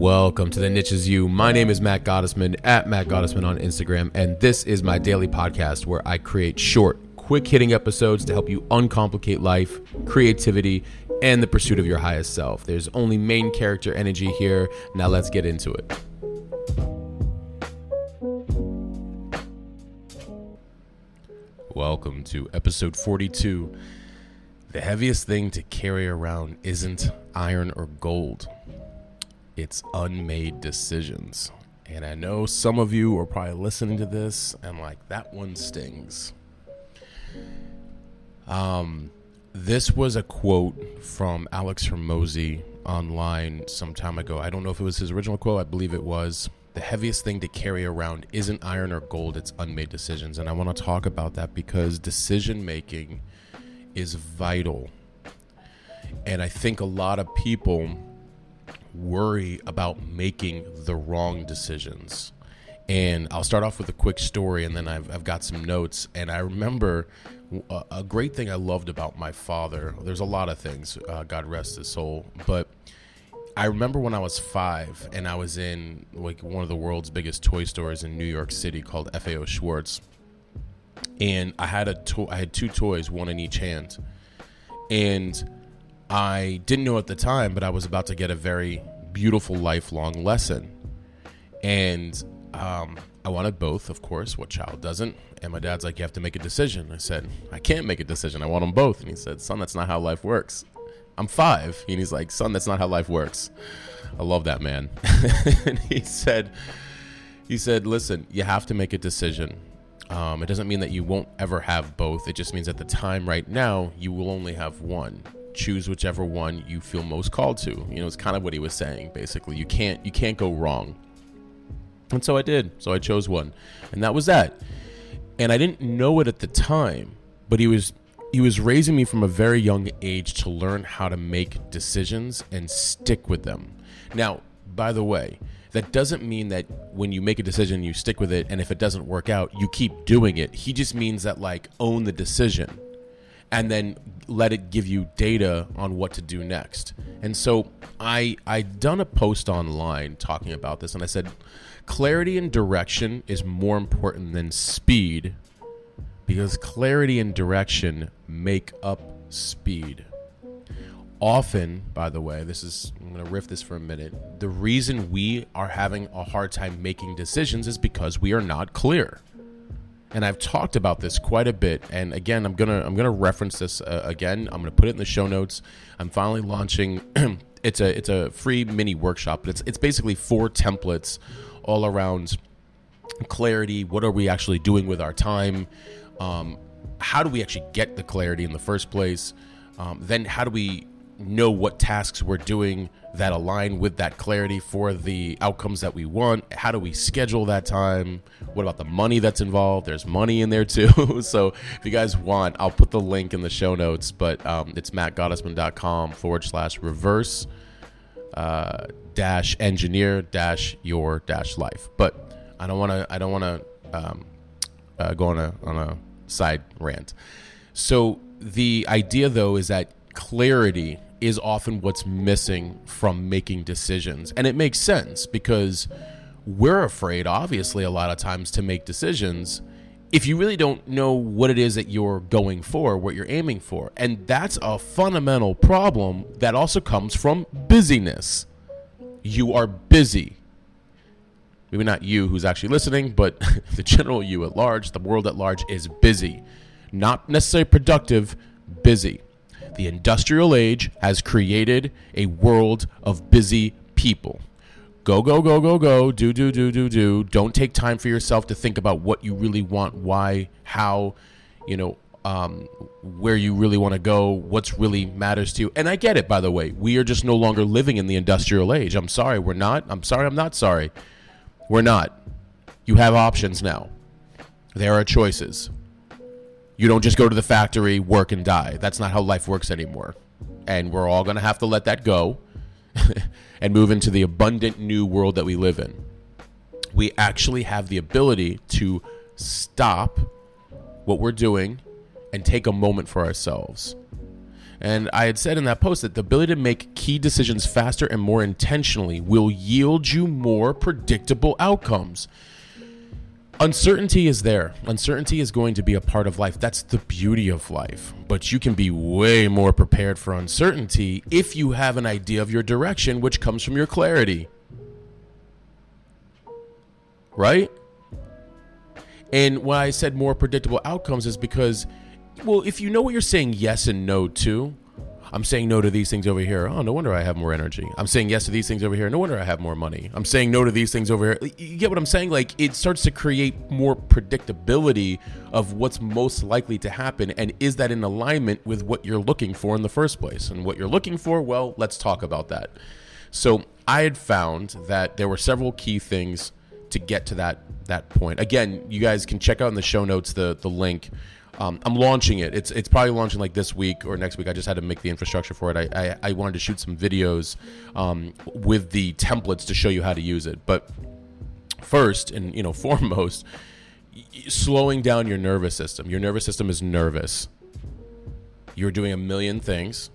Welcome to the Niche Is You. My name is Matt Gottesman at Matt Gottesman on Instagram, and this is my daily podcast where I create short, quick hitting episodes to help you uncomplicate life, creativity, and the pursuit of your highest self. There's only main character energy here. Now let's get into it. Welcome to episode 42. The heaviest thing to carry around isn't iron or gold it's unmade decisions. And I know some of you are probably listening to this and like that one stings. Um, this was a quote from Alex Hormozi online some time ago. I don't know if it was his original quote. I believe it was. The heaviest thing to carry around isn't iron or gold, it's unmade decisions. And I want to talk about that because decision making is vital. And I think a lot of people worry about making the wrong decisions. And I'll start off with a quick story and then I've, I've got some notes. And I remember a, a, great thing I loved about my father. There's a lot of things, uh, God rest his soul. But I remember when I was five and I was in like one of the world's biggest toy stores in New York City called FAO Schwarz. And I had a to- I had two toys, one in each hand. And I didn't know at the time, but I was about to get a very beautiful lifelong lesson. And um, I wanted both, of course. What child doesn't? And my dad's like, You have to make a decision. I said, I can't make a decision. I want them both. And he said, Son, that's not how life works. I'm five. And he's like, Son, that's not how life works. I love that man. and he said, he said, listen, you have to make a decision. Um, it doesn't mean that you won't ever have both. It just means at the time right now, you will only have one choose whichever one you feel most called to. You know, it's kind of what he was saying basically. You can't you can't go wrong. And so I did. So I chose one. And that was that. And I didn't know it at the time, but he was he was raising me from a very young age to learn how to make decisions and stick with them. Now, by the way, that doesn't mean that when you make a decision you stick with it and if it doesn't work out you keep doing it he just means that like own the decision and then let it give you data on what to do next. And so I I done a post online talking about this and I said clarity and direction is more important than speed because clarity and direction make up speed. Often, by the way, this is I'm going to riff this for a minute. The reason we are having a hard time making decisions is because we are not clear and I've talked about this quite a bit. And again, I'm gonna I'm gonna reference this uh, again. I'm gonna put it in the show notes. I'm finally launching. it's a it's a free mini workshop, but it's it's basically four templates all around clarity. What are we actually doing with our time? Um, how do we actually get the clarity in the first place? Um, then how do we know what tasks we're doing that align with that clarity for the outcomes that we want. How do we schedule that time? What about the money that's involved? There's money in there too. so if you guys want, I'll put the link in the show notes, but um, it's mattgottesman.com forward slash reverse uh, dash engineer dash your dash life. But I don't want to, I don't want to um, uh, go on a, on a side rant. So the idea though is that clarity is often what's missing from making decisions. And it makes sense because we're afraid, obviously, a lot of times to make decisions if you really don't know what it is that you're going for, what you're aiming for. And that's a fundamental problem that also comes from busyness. You are busy. Maybe not you who's actually listening, but the general you at large, the world at large is busy. Not necessarily productive, busy. The industrial age has created a world of busy people. Go, go, go, go, go, do, do, do, do, do. Don't take time for yourself to think about what you really want, why, how, you know, um, where you really want to go, what's really matters to you. And I get it, by the way. We are just no longer living in the industrial age. I'm sorry, we're not. I'm sorry, I'm not sorry. We're not. You have options now. There are choices. You don't just go to the factory, work, and die. That's not how life works anymore. And we're all going to have to let that go and move into the abundant new world that we live in. We actually have the ability to stop what we're doing and take a moment for ourselves. And I had said in that post that the ability to make key decisions faster and more intentionally will yield you more predictable outcomes. Uncertainty is there. Uncertainty is going to be a part of life. That's the beauty of life. But you can be way more prepared for uncertainty if you have an idea of your direction, which comes from your clarity. Right? And when I said more predictable outcomes is because, well, if you know what you're saying yes and no to, I'm saying no to these things over here. Oh, no wonder I have more energy. I'm saying yes to these things over here. No wonder I have more money. I'm saying no to these things over here. You get what I'm saying? Like it starts to create more predictability of what's most likely to happen. And is that in alignment with what you're looking for in the first place? And what you're looking for, well, let's talk about that. So I had found that there were several key things to get to that that point. Again, you guys can check out in the show notes the the link um, I'm launching it. It's it's probably launching like this week or next week. I just had to make the infrastructure for it. I I, I wanted to shoot some videos um, with the templates to show you how to use it. But first and you know foremost, slowing down your nervous system. Your nervous system is nervous. You're doing a million things,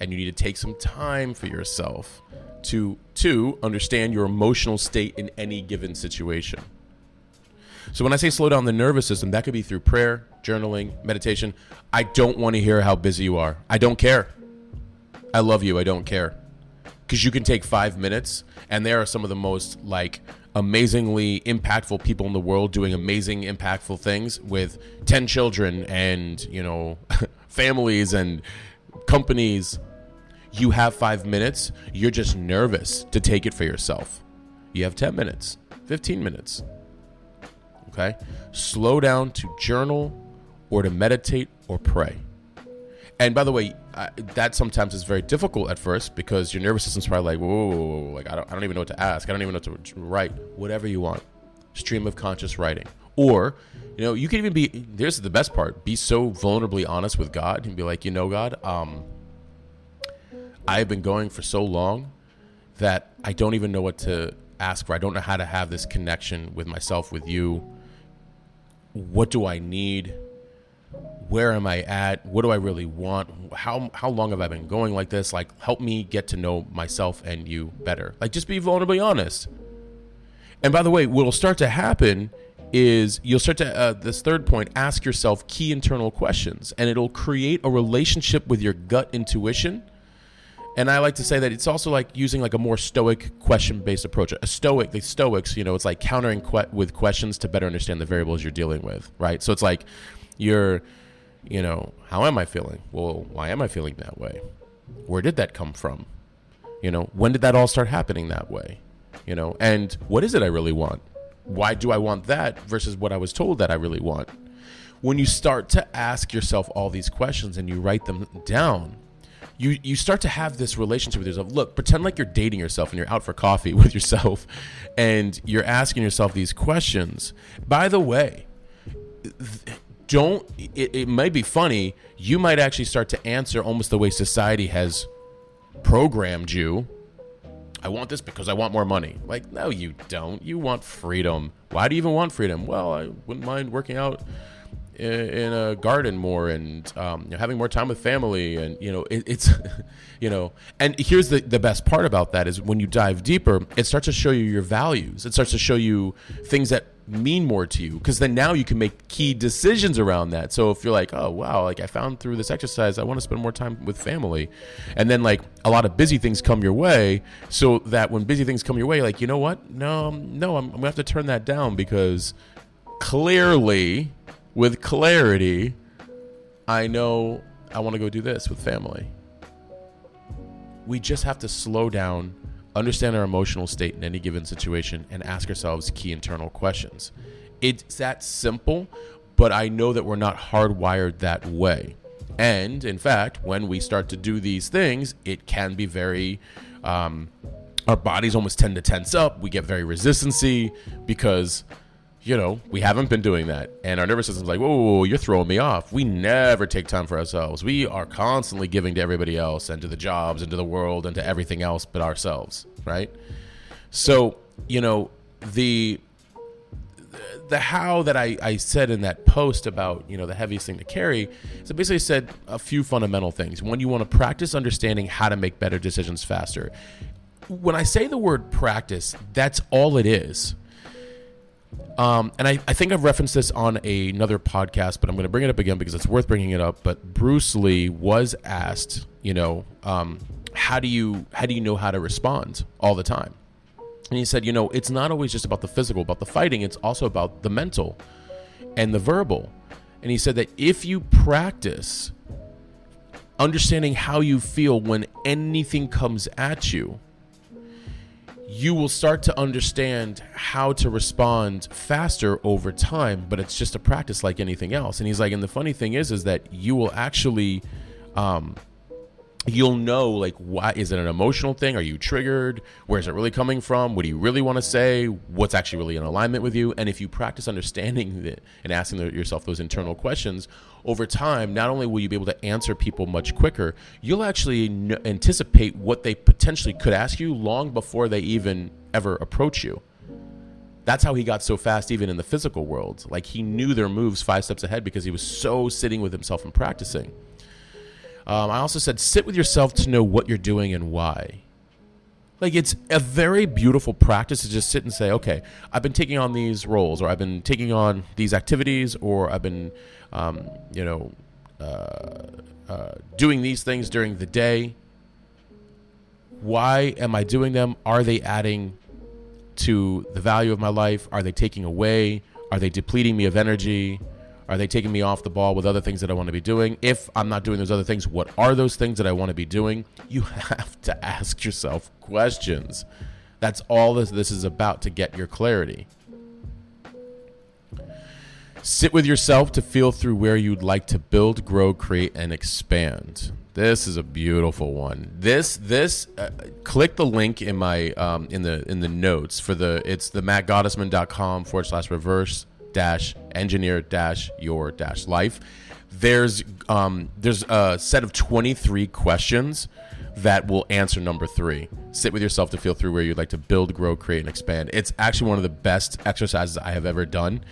and you need to take some time for yourself to to understand your emotional state in any given situation. So when I say slow down the nervous system, that could be through prayer, journaling, meditation. I don't want to hear how busy you are. I don't care. I love you. I don't care. Because you can take five minutes, and there are some of the most like amazingly impactful people in the world doing amazing, impactful things with 10 children and, you know, families and companies. You have five minutes. You're just nervous to take it for yourself. You have 10 minutes, 15 minutes. Okay? Slow down to journal or to meditate or pray. And by the way, I, that sometimes is very difficult at first because your nervous system's probably like, whoa, whoa, whoa, whoa, like I don't, I don't even know what to ask. I don't even know what to write. Whatever you want, stream of conscious writing, or you know, you can even be. Here's the best part: be so vulnerably honest with God and be like, you know, God, um, I've been going for so long that I don't even know what to ask for. I don't know how to have this connection with myself, with you what do I need? Where am I at? What do I really want? How how long have I been going like this? Like help me get to know myself and you better. Like just be vulnerably honest. And by the way, what'll start to happen is you'll start to uh, this third point ask yourself key internal questions and it'll create a relationship with your gut intuition and I like to say that it's also like using like a more stoic question-based approach. A stoic, the Stoics, you know, it's like countering que- with questions to better understand the variables you're dealing with, right? So it's like you're, you know, how am I feeling? Well, why am I feeling that way? Where did that come from? You know, when did that all start happening that way? You know, and what is it I really want? Why do I want that versus what I was told that I really want? When you start to ask yourself all these questions and you write them down, you you start to have this relationship with yourself. Look, pretend like you're dating yourself and you're out for coffee with yourself and you're asking yourself these questions. By the way, don't it, it might be funny, you might actually start to answer almost the way society has programmed you. I want this because I want more money. Like, no, you don't. You want freedom. Why do you even want freedom? Well, I wouldn't mind working out in, a garden more and um, you know, having more time with family and you know it, it's you know and here's the, the best part about that is when you dive deeper it starts to show you your values. It starts to show you things that mean more to you because then now you can make key decisions around that. So if you're like oh wow like i found through this exercise i want to spend more time with family and then like a lot of busy things come your way so that when busy things come your way like you know what? No no i'm, I'm gonna have to turn that down because clearly with clarity, I know I want to go do this with family. We just have to slow down, understand our emotional state in any given situation, and ask ourselves key internal questions. It's that simple, but I know that we're not hardwired that way. And in fact, when we start to do these things, it can be very, um, our bodies almost tend to tense up. We get very resistancy because you know, we haven't been doing that. And our nervous system's like, whoa, you're throwing me off. We never take time for ourselves. We are constantly giving to everybody else and to the jobs and to the world and to everything else but ourselves, right? So, you know, the the how that I, I said in that post about you know the heaviest thing to carry so basically said a few fundamental things one you want to practice understanding how to make better decisions faster when i say the word practice that's all it is um, and I, I think I've referenced this on a, another podcast, but I'm going to bring it up again because it's worth bringing it up. But Bruce Lee was asked, you know, um, how do you how do you know how to respond all the time? And he said, you know, it's not always just about the physical, about the fighting. It's also about the mental and the verbal. And he said that if you practice understanding how you feel when anything comes at you, you will start to understand how to respond faster over time but it's just a practice like anything else. And he's like and the funny thing is is that you will actually um, you'll know like why is it an emotional thing? Are you triggered? Where is it really coming from? What do you really want to say? What's actually really in alignment with you? And if you practice understanding it and asking yourself those internal questions over time not only will you be able to answer people much quicker you'll actually n- anticipate what they potentially could ask you long before they even ever approach you. That's how he got so fast even in the physical world. Like he knew their moves five steps ahead because he was so sitting with himself and practicing um, I also said, sit with yourself to know what you're doing and why. Like, it's a very beautiful practice to just sit and say, okay, I've been taking on these roles, or I've been taking on these activities, or I've been, um, you know, uh, uh, doing these things during the day. Why am I doing them? Are they adding to the value of my life? Are they taking away? Are they depleting me of energy? Are they taking me off the ball with other things that I want to be doing? If I'm not doing those other things, what are those things that I want to be doing? You have to ask yourself questions. That's all this, this is about to get your clarity. Sit with yourself to feel through where you'd like to build, grow, create, and expand. This is a beautiful one. This this uh, click the link in my um, in the in the notes for the it's the mattgottesman.com forward slash reverse dash engineer dash your dash life. There's um, there's a set of 23 questions that will answer number three. Sit with yourself to feel through where you'd like to build, grow, create, and expand. It's actually one of the best exercises I have ever done.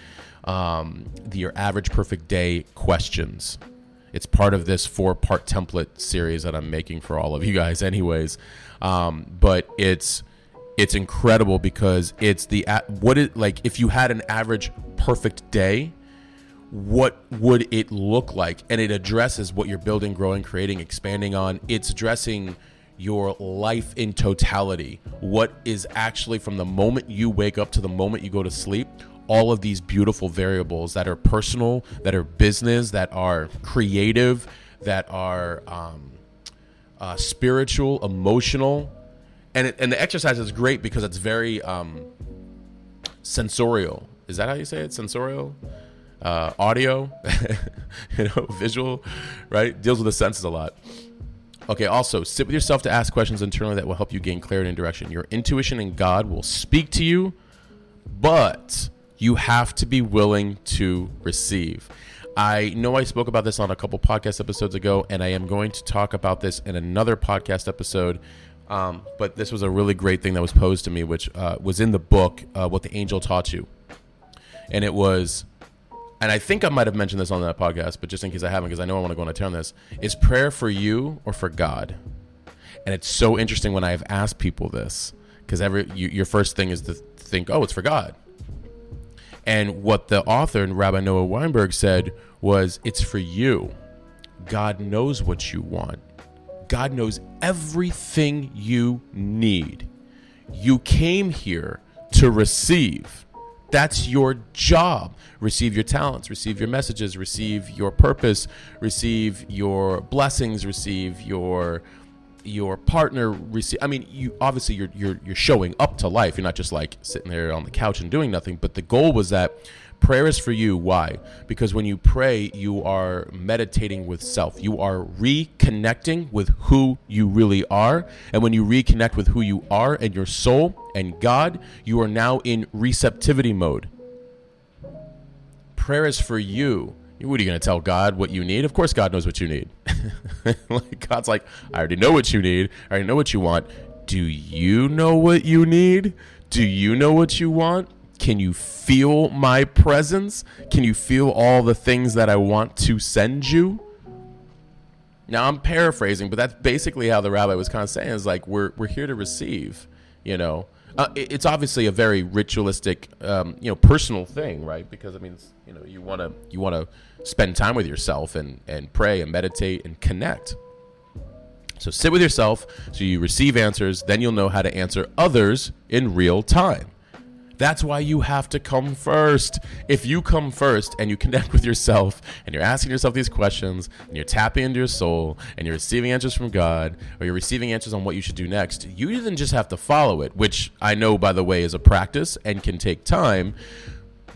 Um, the Your Average Perfect Day questions. It's part of this four part template series that I'm making for all of you guys, anyways. Um, but it's it's incredible because it's the what it like if you had an average perfect day what would it look like? And it addresses what you're building growing creating expanding on. It's addressing your life in totality. What is actually from the moment you wake up to the moment you go to sleep all of these beautiful variables that are personal that are business that are creative that are um, uh, spiritual emotional and it, and the exercise is great because it's very um, sensorial. Is that how you say it? Sensorial, uh, audio, you know, visual, right? Deals with the senses a lot. Okay. Also, sit with yourself to ask questions internally that will help you gain clarity and direction. Your intuition and God will speak to you, but you have to be willing to receive. I know I spoke about this on a couple podcast episodes ago, and I am going to talk about this in another podcast episode um, but this was a really great thing that was posed to me, which uh, was in the book, uh, What the Angel Taught You. And it was, and I think I might have mentioned this on that podcast, but just in case I haven't, because I know I want to go on a turn this, is prayer for you or for God? And it's so interesting when I have asked people this, because every you, your first thing is to think, oh, it's for God. And what the author, and Rabbi Noah Weinberg, said was, it's for you. God knows what you want. God knows everything you need. You came here to receive. That's your job. Receive your talents, receive your messages, receive your purpose, receive your blessings, receive your your partner receive I mean you obviously you're you're you're showing up to life. You're not just like sitting there on the couch and doing nothing, but the goal was that Prayer is for you. Why? Because when you pray, you are meditating with self. You are reconnecting with who you really are. And when you reconnect with who you are and your soul and God, you are now in receptivity mode. Prayer is for you. What are you going to tell God what you need? Of course, God knows what you need. like God's like, I already know what you need. I already know what you want. Do you know what you need? Do you know what you want? Can you feel my presence? Can you feel all the things that I want to send you? Now I'm paraphrasing, but that's basically how the rabbi was kind of saying is like we're we're here to receive, you know. Uh, it's obviously a very ritualistic, um, you know, personal thing, right? Because I mean, you know, you want to you want to spend time with yourself and and pray and meditate and connect. So sit with yourself, so you receive answers, then you'll know how to answer others in real time. That's why you have to come first. If you come first and you connect with yourself and you're asking yourself these questions and you're tapping into your soul and you're receiving answers from God or you're receiving answers on what you should do next, you then just have to follow it, which I know, by the way, is a practice and can take time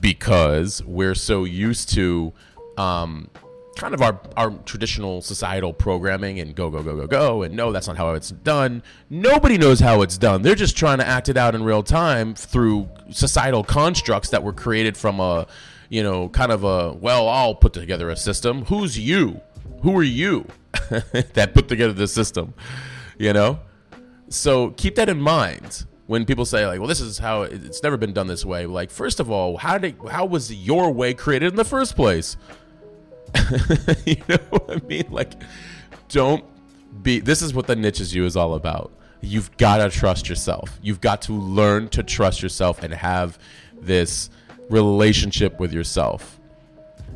because we're so used to um, kind of our, our traditional societal programming and go, go, go, go, go. And no, that's not how it's done. Nobody knows how it's done. They're just trying to act it out in real time through societal constructs that were created from a, you know, kind of a, well, I'll put together a system. Who's you? Who are you that put together this system? You know? So keep that in mind when people say like well this is how it's never been done this way like first of all how did how was your way created in the first place you know what I mean? Like, don't be. This is what the niche is you is all about. You've got to trust yourself. You've got to learn to trust yourself and have this relationship with yourself.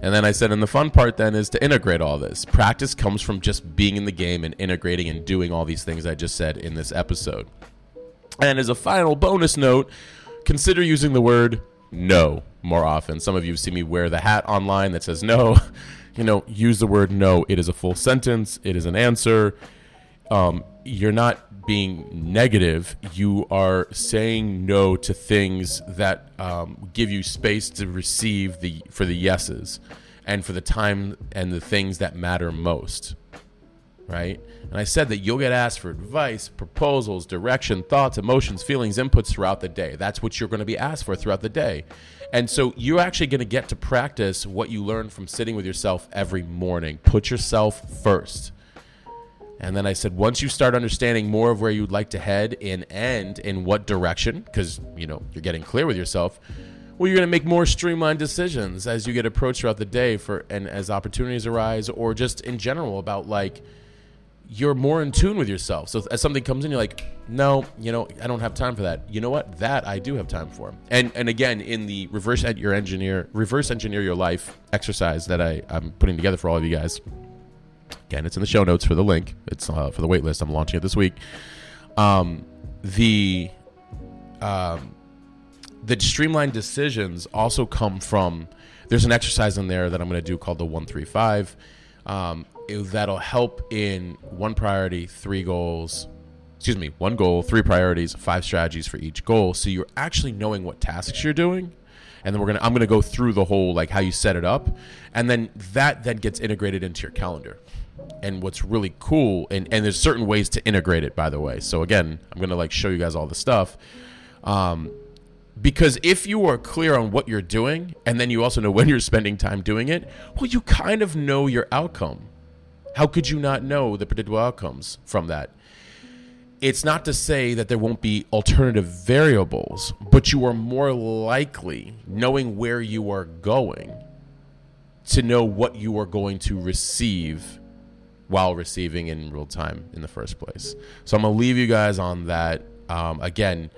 And then I said, and the fun part then is to integrate all this. Practice comes from just being in the game and integrating and doing all these things I just said in this episode. And as a final bonus note, consider using the word no more often. Some of you have seen me wear the hat online that says no. you know, use the word no. It is a full sentence, it is an answer. Um, you're not being negative. You are saying no to things that um, give you space to receive the for the yeses, and for the time and the things that matter most. Right? And I said that you'll get asked for advice, proposals, direction, thoughts, emotions, feelings, inputs throughout the day. That's what you're going to be asked for throughout the day. And so you're actually going to get to practice what you learn from sitting with yourself every morning. Put yourself first. And then I said, once you start understanding more of where you'd like to head in and in what direction, because you know you're getting clear with yourself, well, you're going to make more streamlined decisions as you get approached throughout the day for and as opportunities arise, or just in general about like you're more in tune with yourself. So as something comes in, you're like, no, you know, I don't have time for that. You know what? That I do have time for. And and again, in the reverse at your engineer, reverse engineer your life exercise that I I'm putting together for all of you guys. Again, it's in the show notes for the link. It's uh, for the waitlist. I'm launching it this week. Um, the um, the streamlined decisions also come from. There's an exercise in there that I'm going to do called the one three five. Um, that'll help in one priority, three goals. Excuse me, one goal, three priorities, five strategies for each goal. So you're actually knowing what tasks you're doing. And then we're gonna I'm gonna go through the whole like how you set it up. And then that then gets integrated into your calendar. And what's really cool, and, and there's certain ways to integrate it, by the way. So again, I'm gonna like show you guys all the stuff. Um, because if you are clear on what you're doing and then you also know when you're spending time doing it, well, you kind of know your outcome. How could you not know the predictable outcomes from that? It's not to say that there won't be alternative variables, but you are more likely, knowing where you are going, to know what you are going to receive while receiving in real time in the first place. So I'm going to leave you guys on that. Um, again,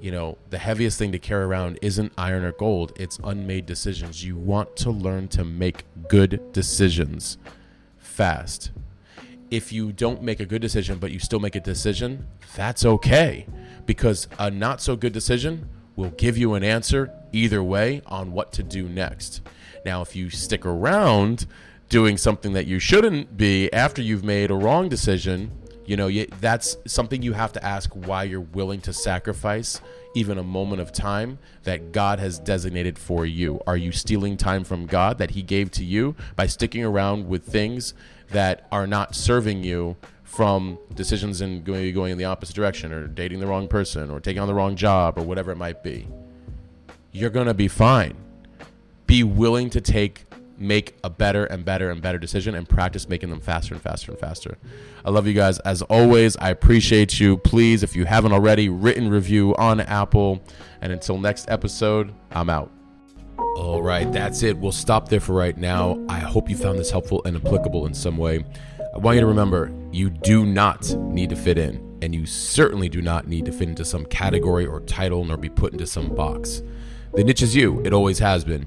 you know, the heaviest thing to carry around isn't iron or gold, it's unmade decisions. You want to learn to make good decisions fast. If you don't make a good decision, but you still make a decision, that's okay because a not so good decision will give you an answer either way on what to do next. Now, if you stick around doing something that you shouldn't be after you've made a wrong decision, you know, that's something you have to ask why you're willing to sacrifice even a moment of time that God has designated for you? Are you stealing time from God that He gave to you by sticking around with things that are not serving you from decisions and going, going in the opposite direction or dating the wrong person or taking on the wrong job or whatever it might be? You're going to be fine. Be willing to take make a better and better and better decision and practice making them faster and faster and faster. I love you guys. As always, I appreciate you. Please, if you haven't already, written review on Apple. And until next episode, I'm out. All right, that's it. We'll stop there for right now. I hope you found this helpful and applicable in some way. I want you to remember you do not need to fit in, and you certainly do not need to fit into some category or title nor be put into some box. The niche is you, it always has been.